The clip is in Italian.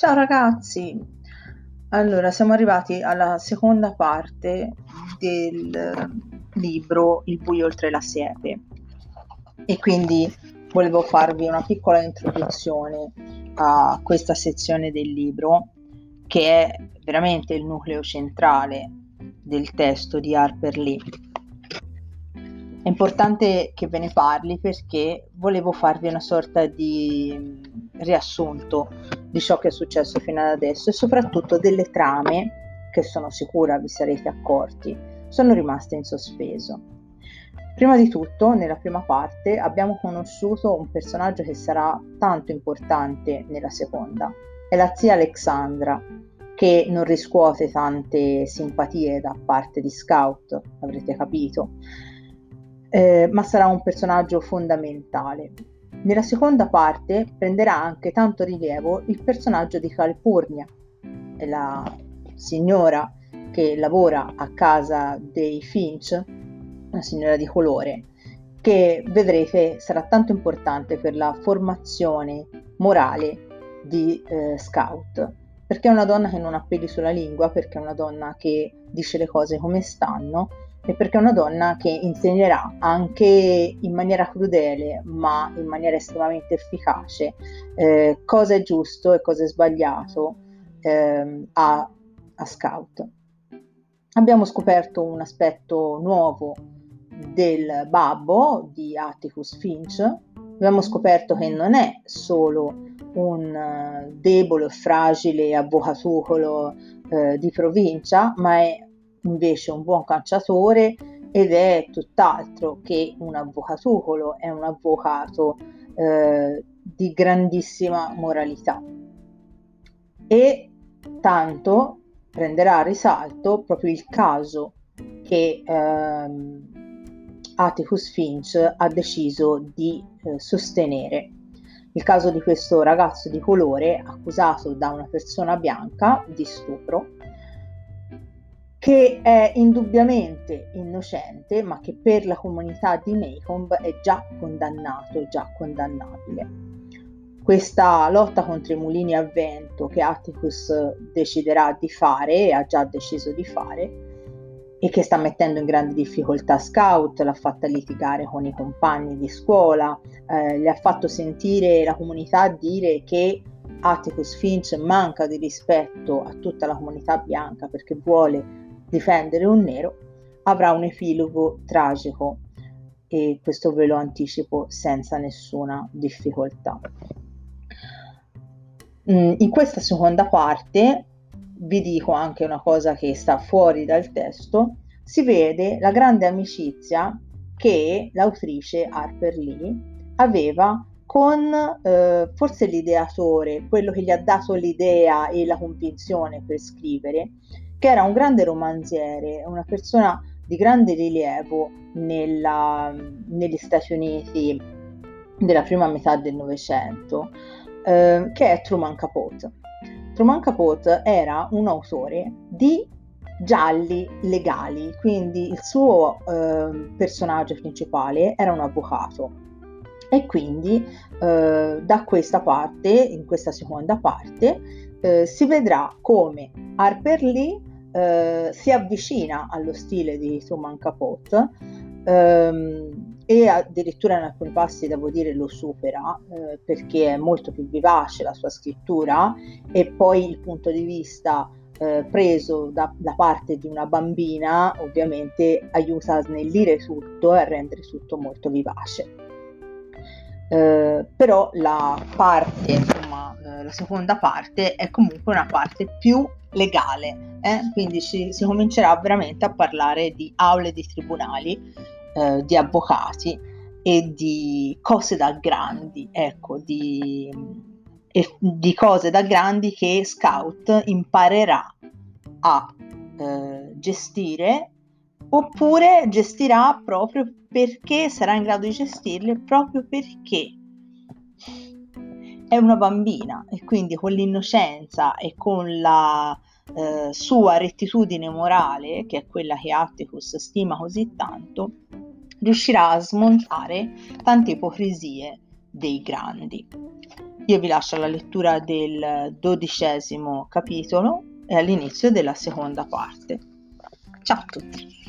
Ciao ragazzi! Allora, siamo arrivati alla seconda parte del libro Il buio oltre la siepe e quindi volevo farvi una piccola introduzione a questa sezione del libro che è veramente il nucleo centrale del testo di Harper Lee. È importante che ve ne parli perché volevo farvi una sorta di riassunto di ciò che è successo fino ad adesso e soprattutto delle trame che sono sicura vi sarete accorti sono rimaste in sospeso. Prima di tutto, nella prima parte abbiamo conosciuto un personaggio che sarà tanto importante nella seconda. È la zia Alexandra, che non riscuote tante simpatie da parte di Scout, avrete capito, eh, ma sarà un personaggio fondamentale. Nella seconda parte prenderà anche tanto rilievo il personaggio di Calpurnia, la signora che lavora a casa dei Finch, una signora di colore, che vedrete sarà tanto importante per la formazione morale di eh, Scout, perché è una donna che non ha peli sulla lingua, perché è una donna che dice le cose come stanno e perché è una donna che insegnerà anche in maniera crudele ma in maniera estremamente efficace eh, cosa è giusto e cosa è sbagliato eh, a, a Scout. Abbiamo scoperto un aspetto nuovo del babbo di Atticus Finch, abbiamo scoperto che non è solo un uh, debole fragile avvocatucolo uh, di provincia, ma è invece un buon cacciatore ed è tutt'altro che un avvocatucolo, è un avvocato eh, di grandissima moralità. E tanto prenderà a risalto proprio il caso che ehm, Atticus Finch ha deciso di eh, sostenere. Il caso di questo ragazzo di colore accusato da una persona bianca di stupro che è indubbiamente innocente, ma che per la comunità di Maycomb è già condannato, già condannabile. Questa lotta contro i mulini a vento che Atticus deciderà di fare e ha già deciso di fare e che sta mettendo in grande difficoltà Scout, l'ha fatta litigare con i compagni di scuola, eh, le ha fatto sentire la comunità dire che Atticus Finch manca di rispetto a tutta la comunità bianca perché vuole difendere un nero, avrà un epilogo tragico e questo ve lo anticipo senza nessuna difficoltà. Mm, in questa seconda parte vi dico anche una cosa che sta fuori dal testo, si vede la grande amicizia che l'autrice Harper Lee aveva con eh, forse l'ideatore, quello che gli ha dato l'idea e la convinzione per scrivere, che era un grande romanziere, una persona di grande rilievo nella, negli Stati Uniti della prima metà del Novecento, eh, che è Truman Capote. Truman Capote era un autore di gialli legali, quindi il suo eh, personaggio principale era un avvocato e quindi eh, da questa parte, in questa seconda parte, eh, si vedrà come Harper Lee eh, si avvicina allo stile di Truman Capote ehm, e addirittura in alcuni passi devo dire lo supera eh, perché è molto più vivace la sua scrittura e poi il punto di vista eh, preso da, da, parte di una bambina ovviamente aiuta a snellire tutto e a rendere tutto molto vivace. Eh, però la parte, la seconda parte è comunque una parte più legale, eh? quindi ci, si comincerà veramente a parlare di aule di tribunali, eh, di avvocati e di cose da grandi, ecco, di, di cose da grandi che Scout imparerà a eh, gestire oppure gestirà proprio perché sarà in grado di gestirle proprio perché è una bambina e quindi con l'innocenza e con la eh, sua rettitudine morale, che è quella che Atticus stima così tanto, riuscirà a smontare tante ipocrisie dei grandi. Io vi lascio alla lettura del dodicesimo capitolo e all'inizio della seconda parte. Ciao a tutti!